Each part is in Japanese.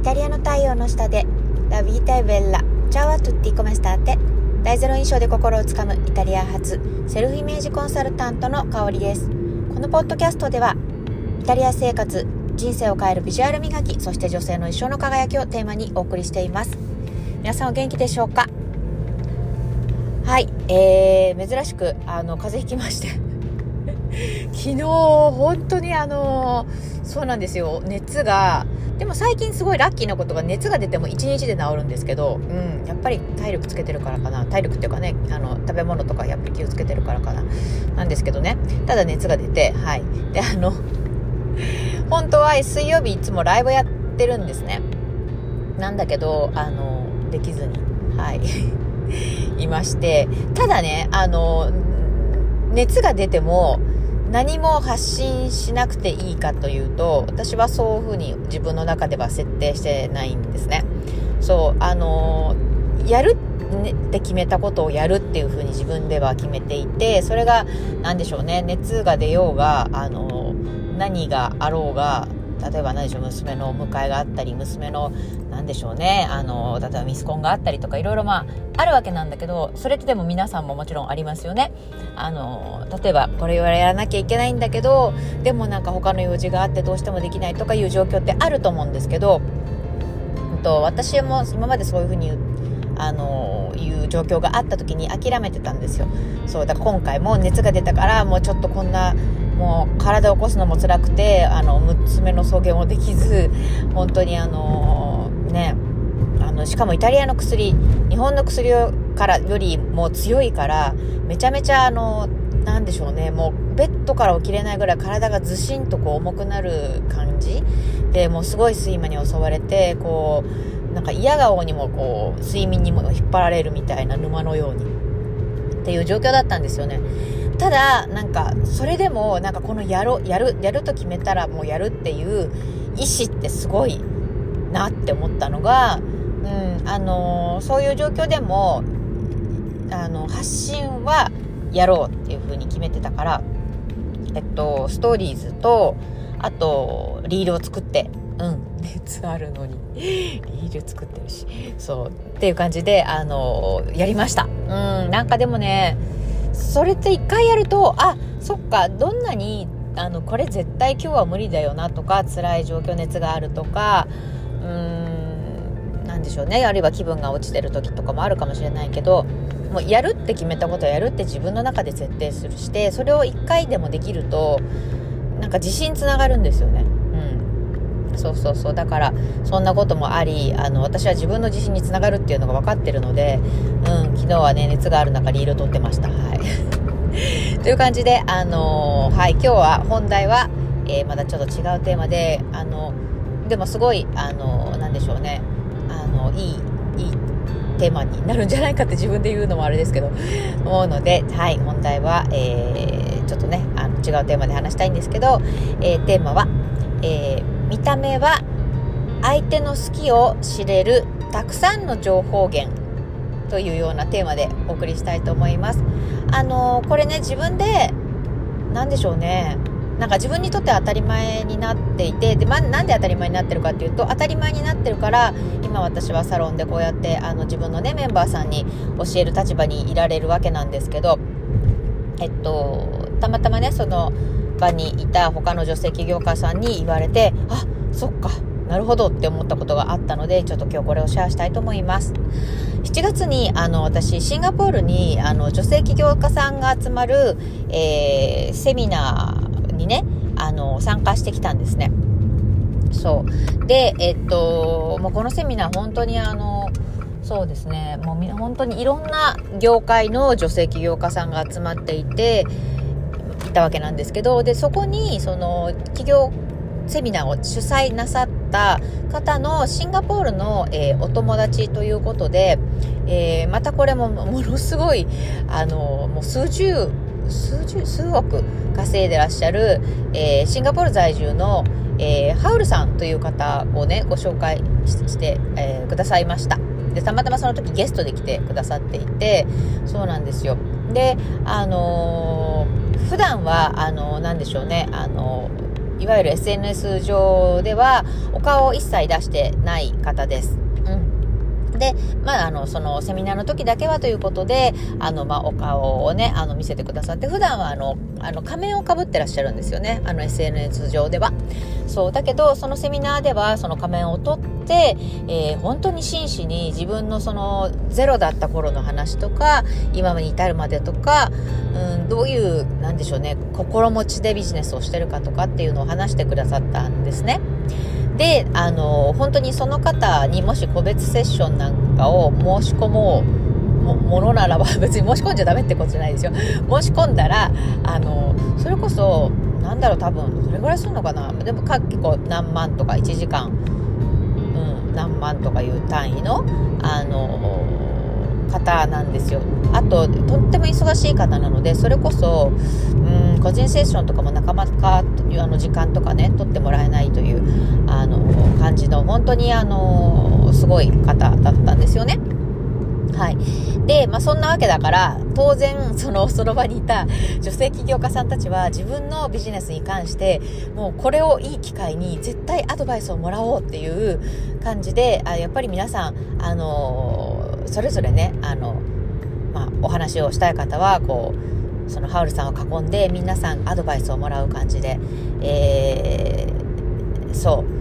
イタリアの太陽の下でラビータイベッラチャワトゥッティコメスターテ大ゼロ印象で心をつかむイタリア発セルフイメージコンサルタントの香りです。このポッドキャストではイタリア生活人生を変えるビジュアル磨きそして女性の一生の輝きをテーマにお送りしています。皆さんお元気でしょうか？はいえー、珍しくあの風邪ひきまして。昨日本当にあのそうなんですよ。熱がでも最近すごいラッキーなことが熱が出ても1日で治るんですけど、うん、やっぱり体力つけてるからかな。体力っていうかねあの食べ物とかやっぱり気をつけてるからかな。なんですけどね。ただ熱が出てはい。であの本当は水曜日いつもライブやってるんですね。なんだけどあのできずにはい。いまして。ただねあの熱が出ても何も発信しなくていいかというと私はそういうふうに自分の中では設定してないんですね。そうあのやるって決めたことをやるっていうふうに自分では決めていてそれが何でしょうね熱が出ようがあの何があろうが例えば何でしょう娘のお迎えがあったり娘のでしょうね。あの例えばミスコンがあったりとかいろいろまああるわけなんだけどそれってでも皆さんももちろんありますよね。あの例えばこれをやらなきゃいけないんだけどでもなんか他の用事があってどうしてもできないとかいう状況ってあると思うんですけど、うん、と私も今までそういうふうにあのいう状況があった時に諦めてたんですよ。そうだから今回も熱が出たからもうちょっとこんなもう体を起こすのも辛くてあの娘の送迎もできず本当にあのねあのしかもイタリアの薬日本の薬からよりも強いからめちゃめちゃあのなんでしょうねもうベッドから起きれないぐらい体がずしんとこう重くなる感じ。でもうすごい睡魔に襲われてこうなんか嫌顔にもこう睡眠にも引っ張られるみたいな沼のように。っていう状況だったんですよね。ただなんかそれでもなんかこのやろやるやると決めたらもうやるっていう意志ってすごいなって思ったのが、うんあの、そういう状況でもあの発信はやろうっていう風に決めてたからえっとストーリーズとあとリールを作ってうん熱あるのにリール作ってるしそうっていう感じであのやりました。うんなんかでもねそれって一回やるとあそっかどんなにあのこれ絶対今日は無理だよなとか辛い状況熱があるとかうーん何でしょうね。あるいは気分が落ちてる時とかもあるかもしれないけどもうやるって決めたことをやるって自分の中で設定するしてそれを1回でもできるとなんか自信つながるんですよね。そうそうそう。だからそんなこともありあの私は自分の自信につながるっていうのが分かってるので、うん、昨日はね熱がある中リール取ってました。はい。という感じであのー、はい今日は本題は、えー、まだちょっと違うテーマであのでもすごいあの何でしょうねあのいいいいテーマになるんじゃないかって自分で言うのもあれですけど思うのではい問題は、えー、ちょっとねあの違うテーマで話したいんですけど、えテーマは、えー見た目は相手の好きを知れるたくさんの情報源というようなテーマでお送りしたいと思います。あのこれね自分で何でしょうねなんか自分にとって当たり前になっていてで、ま、なんで当たり前になってるかっていうと当たり前になってるから今私はサロンでこうやってあの自分のねメンバーさんに教える立場にいられるわけなんですけどえっとたまたまねその場にいた他の女性起業家さんに言われてあそっかなるほどって思ったことがあったのでちょっと今日これをシェアしたいと思います。7月にあの私シンガポールにあの女性起業家さんが集まる、えー、セミナーにねあの参加してきたんですね。そう。でえっともうこのセミナー本当にあのそうですね。もう本当にいろんな業界の女性起業家さんが集まっていていたわけなんですけどでそこにその企業セミナーを主催なさった方のシンガポールの、えー、お友達ということで、えー、またこれもものすごいあのもう数十数十数億稼いでらっしゃる、えー、シンガポール在住の、えハウルさんという方をねご紹介して、えくださいましたでたまたまその時ゲストで来てくださっていてそうなんですよであのー普段はあの何でしょうねあのいわゆる SNS 上ではお顔を一切出してない方です。で、まあ、あの、そのセミナーの時だけはということで、あの、まあ、お顔をね、あの、見せてくださって、普段はあの、あの、仮面をかぶってらっしゃるんですよね。あの、SNS 上では。そう。だけど、そのセミナーでは、その仮面を取って、えー、本当に真摯に自分のその、ゼロだった頃の話とか、今に至るまでとか、うん、どういう、なんでしょうね、心持ちでビジネスをしてるかとかっていうのを話してくださったんですね。で、あの、本当にその方にもし個別セッションなんかを申し込もうものならば 別に申し込んじゃダメってことじゃないですよ。申し込んだら、あの、それこそ、なんだろう、多分、どれぐらいするのかなでもか結構何万とか1時間、うん、何万とかいう単位の、あの、方なんですよ。あと、とっても忙しい方なので、それこそ、うん、個人セッションとかもなかなか、あの、時間とかね、取ってもらえないという、あの、感じの、本当に、あの、すごい方だったんですよね。はい。で、まあ、そんなわけだから、当然、その、その場にいた女性起業家さんたちは自分のビジネスに関して、もうこれをいい機会に絶対アドバイスをもらおうっていう感じで、あやっぱり皆さん、あのそれぞれね、あの、まあ、お話をしたい方は、こう、そのハウルさんを囲んで皆さんアドバイスをもらう感じで、えー、そう。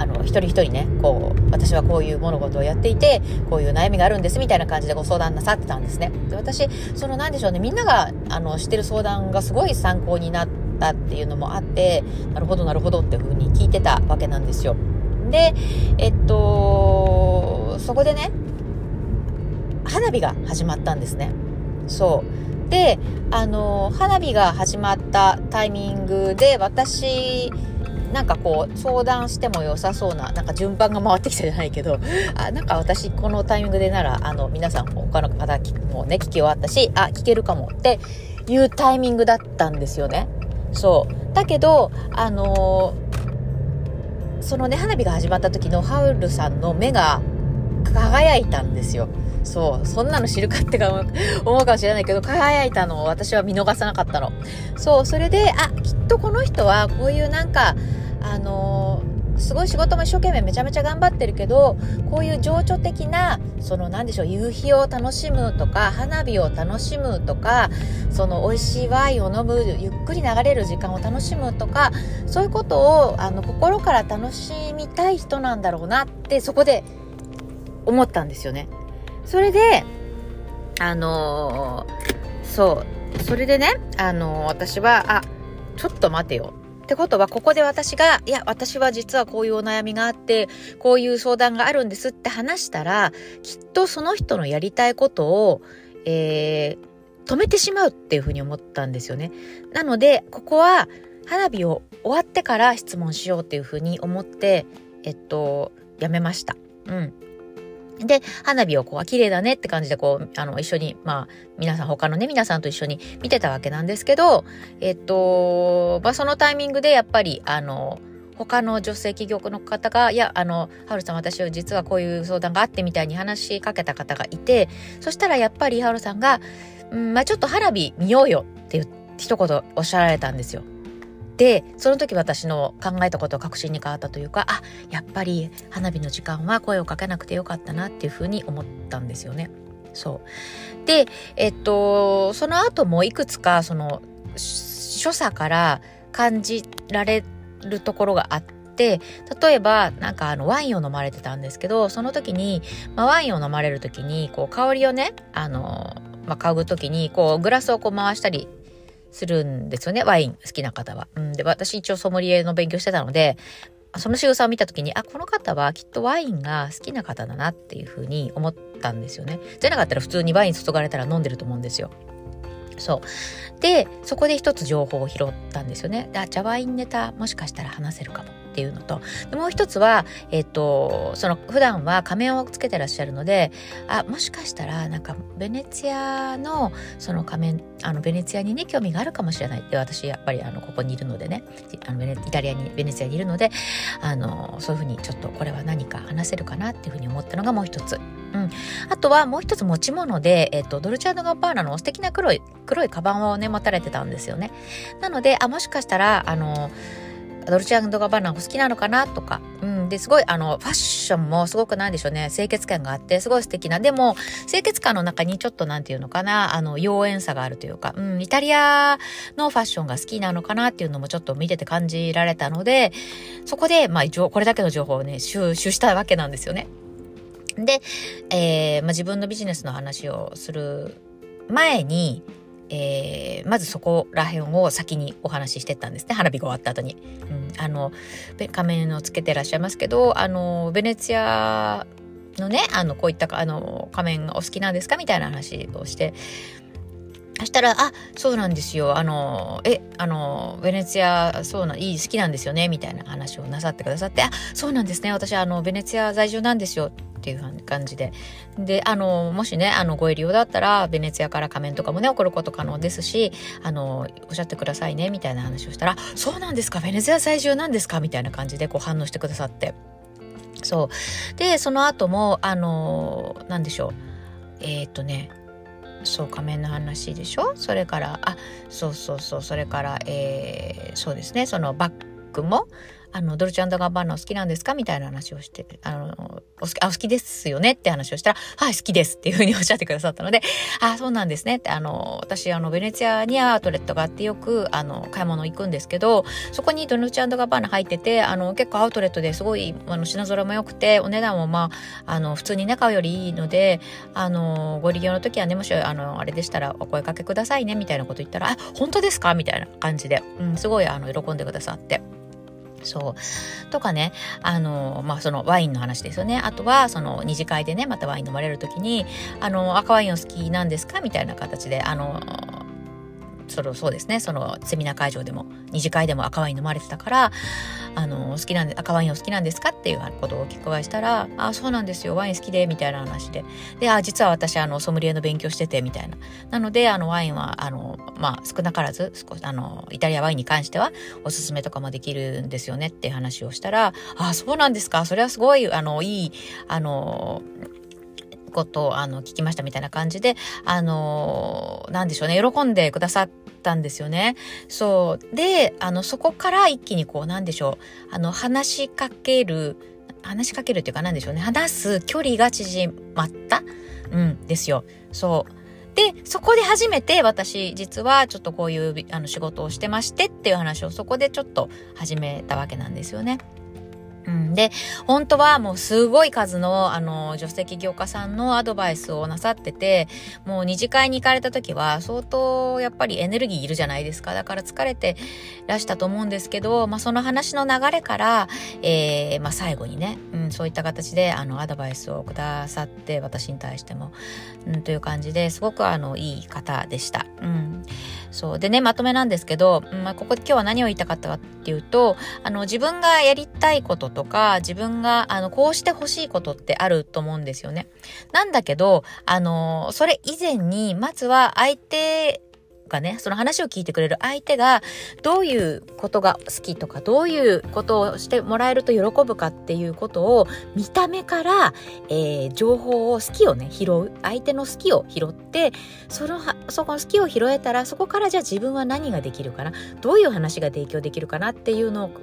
あの、一人一人ね、こう、私はこういう物事をやっていて、こういう悩みがあるんですみたいな感じでご相談なさってたんですね。で私、その何でしょうね、みんなが、あの、してる相談がすごい参考になったっていうのもあって、なるほど、なるほどっていうふうに聞いてたわけなんですよ。で、えっと、そこでね、花火が始まったんですね。そう。で、あの、花火が始まったタイミングで、私、なんかこう、相談しても良さそうな、なんか順番が回ってきたじゃないけど、あ、なんか私、このタイミングでなら、あの、皆さん、他の方もね、聞き終わったし、あ、聞けるかもっていうタイミングだったんですよね。そう。だけど、あの、そのね、花火が始まった時のハウルさんの目が輝いたんですよ。そう、そんなの知るかってか思うかもしれないけど、輝いたのを私は見逃さなかったの。そう、それで、あ、きっとこの人はこういうなんか、あの、すごい仕事も一生懸命めちゃめちゃ頑張ってるけど、こういう情緒的な、その何でしょう、夕日を楽しむとか、花火を楽しむとか、その美味しいワインを飲む、ゆっくり流れる時間を楽しむとか、そういうことを、あの、心から楽しみたい人なんだろうなって、そこで思ったんですよね。それで、あのー、そう、それでね、あのー、私は、あ、ちょっと待てよ。ってことは、ここで私が、いや、私は実はこういうお悩みがあって、こういう相談があるんですって話したら、きっとその人のやりたいことを、えー、止めてしまうっていうふうに思ったんですよね。なので、ここは花火を終わってから質問しようっていうふうに思って、えっと、やめました。うん。で、花火をこう、綺麗だねって感じでこう、あの、一緒に、まあ、皆さん、他のね、皆さんと一緒に見てたわけなんですけど、えっと、まあ、そのタイミングでやっぱり、あの、他の女性企業の方が、いや、あの、ハウルさん、私は実はこういう相談があってみたいに話しかけた方がいて、そしたらやっぱりハウルさんが、うん、まあ、ちょっと花火見ようよって一言おっしゃられたんですよ。でその時私の考えたことを確信に変わったというかあやっぱり花火の時間は声をかけなくてよかったなっていうふうに思ったんですよね。そうでえっとその後もいくつかその所作から感じられるところがあって例えばなんかあのワインを飲まれてたんですけどその時に、まあ、ワインを飲まれる時にこう香りをねあの、まあ、嗅ぐ時にこうグラスをこう回したりするんですよね、ワイン好きな方は。うん、で、私一応ソムリエの勉強してたので、その仕草を見た時に、あ、この方はきっとワインが好きな方だなっていうふうに思ったんですよね。じゃなかったら普通にワイン注がれたら飲んでると思うんですよ。そう。で、そこで一つ情報を拾ったんですよね。あ、じゃあワインネタもしかしたら話せるかも。っていうのと、もう一つは、えっ、と、その普段は仮面をつけてらっしゃるので、あ、もしかしたらなんかベネツィアのその仮面、あのベネツィアにね、興味があるかもしれないって私やっぱりあのここにいるのでね、あのイタリアに、ベネツィアにいるので、あの、そういうふうにちょっとこれは何か話せるかなっていうふうに思ったのがもう一つ。うん。あとはもう一つ持ち物で、えっ、と、ドルチャーノガッパーナの素敵な黒い、黒いカバンをね、持たれてたんですよね。なので、あ、もしかしたら、あの、ドルチェガバナお好きなのかなとか、うん、ですごいあのファッションもすごくなんでしょうね。清潔感があってすごい素敵な。でも清潔感の中にちょっとなんていうのかな。あの妖艶さがあるというか、うん、イタリアのファッションが好きなのかなっていうのもちょっと見てて感じられたのでそこでまあ一応これだけの情報をね収集したわけなんですよね。で、えーまあ、自分のビジネスの話をする前にえー、まずそこら辺を先にお話ししてたんですね。花火が終わった後に。うん、あの仮面をつけてらっしゃいますけどあのベネツィアのねあのこういったあの仮面がお好きなんですか？みたいな話をしてそしたら、あ、そうなんですよ。あの、え、あの、ベネツィア、そうな、いい、好きなんですよね、みたいな話をなさってくださって、あ、そうなんですね。私、あの、ベネツィア在住なんですよ。っていう感じで。で、あの、もしね、あの、ご利用だったら、ベネツィアから仮面とかもね、送ること可能ですし、あの、おっしゃってくださいね、みたいな話をしたら、そうなんですか、ベネツィア在住なんですか？みたいな感じで、こう反応してくださって。そう。で、その後も、あの、なんでしょう。えー、っとね、そう仮面の話でしょ？それからあそうそうそう。それからえー、そうですね。そのバッグもあの、ドルチャンドガバーナお好きなんですか？みたいな話をして、あの、お好き、あ、お好きですよね？って話をしたら、はい、好きですっていうふうにおっしゃってくださったので、あ、そうなんですね。って、あの、私、あの、ベネツィアにアウトレットがあってよく、あの、買い物行くんですけど、そこにドルチャンドガバーナ入ってて、あの、結構アウトレットですごい、あの、品揃えも良くて、お値段もまあ、あの、普通にね、買うよりいいので、あの、ご利用の時はね、もし、あの、あれでしたらお声かけくださいね、みたいなこと言ったら、あ、本当ですか？みたいな感じで、うん、すごい、あの、喜んでくださって。そう。とかね、あの、まあ、そのワインの話ですよね。あとは、その二次会でね、またワイン飲まれる時に、あの、赤ワインお好きなんですか？みたいな形で、あの、そのそうですね。そのセミナー会場でも二次会でも赤ワイン飲まれてたからあの好きなんで赤ワインお好きなんですかっていうことをお聞きしたら「あそうなんですよ。ワイン好きで」みたいな話で。であ実は私あのソムリエの勉強しててみたいな。なのであのワインはあのまあ少なからず少しあのイタリアワインに関してはおすすめとかもできるんですよねっていう話をしたら「あそうなんですか。それはすごいあのいいあのことをあの聞きましたみたいな感じで、あのー、なんでしょうね、喜んでくださったんですよね。そう。で、あの、そこから一気にこう、なんでしょう、あの、話しかける、話しかけるっていうかなんでしょうね、話す距離が縮まった？うんですよ。そう。で、そこで初めて私実はちょっとこういうあの仕事をしてましてっていう話をそこでちょっと始めたわけなんですよね。うん、で、本当はもうすごい数の、あの、助手席業家さんのアドバイスをなさってて、もう二次会に行かれた時は相当やっぱりエネルギーいるじゃないですか。だから疲れてらしたと思うんですけど、まあその話の流れから、えー、まあ最後にね、うん、そういった形で、あの、アドバイスをくださって、私に対しても、うん、という感じですごくあの、いい方でした。う。そう。でね、まとめなんですけど、まあ、ここで今日は何を言いたかったかっていうと、あの、自分がやりたいこととか、自分が、あの、こうしてほしいことってあると思うんですよね。なんだけど、あの、それ以前に、まずは相手かね、その話を聞いてくれる相手がどういうことが好きとか、どういうことをしてもらえると喜ぶかっていうことを見た目から、えー、情報を好きをね、拾う。相手の好きを拾って、その、そこの好きを拾えたら、そこからじゃあ自分は何ができるかな、どういう話が提供できるかなっていうのを考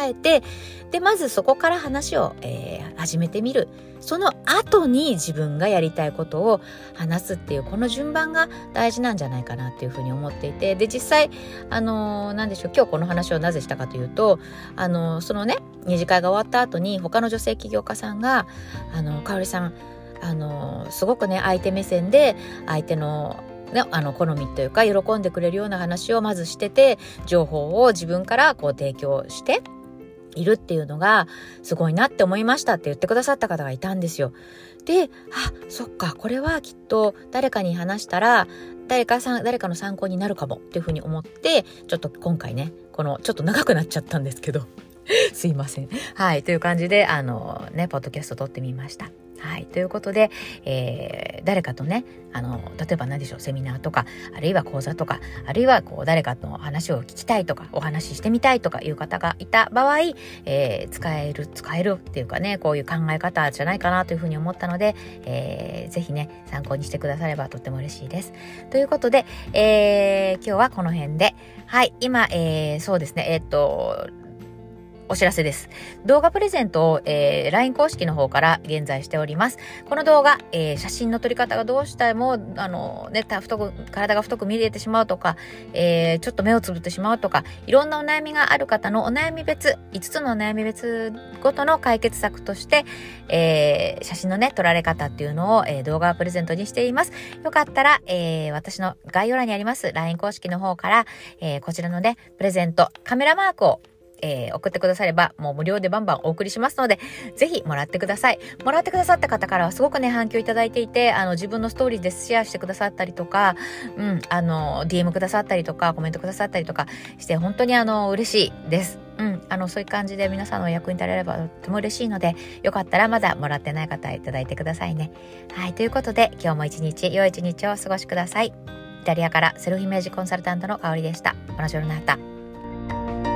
えて、で、まずそこから話を、えー、始めてみる。その後に自分がやりたいことを話すっていうこの順番が大事なんじゃないかなっていうふうに思っていてで実際あの何でしょう今日この話をなぜしたかというとあのそのね二次会が終わった後に他の女性起業家さんが「あの香織さんあのすごくね相手目線で相手のね、あの好みというか喜んでくれるような話をまずしてて情報を自分からこう提供しているっていうのがすごいなって思いましたって言ってくださった方がいたんですよ。で、あ、そっか、これはきっと誰かに話したら、誰かさん、誰かの参考になるかもっていうふうに思って、ちょっと今回ね、この、ちょっと長くなっちゃったんですけど、すいません。はい、という感じで、あの、ね、ポッドキャスト撮ってみました。はい。ということで、えー、誰かとね、あの、例えば何でしょう、セミナーとか、あるいは講座とか、あるいはこう、誰かの話を聞きたいとか、お話ししてみたいとかいう方がいた場合、えー、使える、使えるっていうかね、こういう考え方じゃないかなというふうに思ったので、えー、ぜひね、参考にしてくださればとっても嬉しいです。ということで、えー、今日はこの辺で、はい、今、えー、そうですね、えー、っと、お知らせです。動画プレゼントを、えー、LINE 公式の方から現在しております。この動画、えー、写真の撮り方がどうしても、あの、ね、太く、体が太く見えてしまうとか、えー、ちょっと目をつぶってしまうとか、いろんなお悩みがある方のお悩み別、5つのお悩み別ごとの解決策として、えー、写真のね、撮られ方っていうのを、えー、動画プレゼントにしています。よかったら、えー、私の概要欄にあります LINE 公式の方から、えー、こちらのね、プレゼント、カメラマークをえー、送ってくだされば、もう無料でバンバンお送りしますので、ぜひもらってください。もらってくださった方からはすごくね、反響いただいていて、あの、自分のストーリーでシェアしてくださったりとか、うん、あの、DM くださったりとか、コメントくださったりとかして、本当にあの、嬉しいです。うん、あの、そういう感じで皆さんのお役に立てればとても嬉しいので、よかったらまだもらってない方いただいてくださいね。はい、ということで、今日も一日、良い一日をお過ごしください。イタリアからセルフイメージコンサルタントの香りでした。ボナジョルナータ。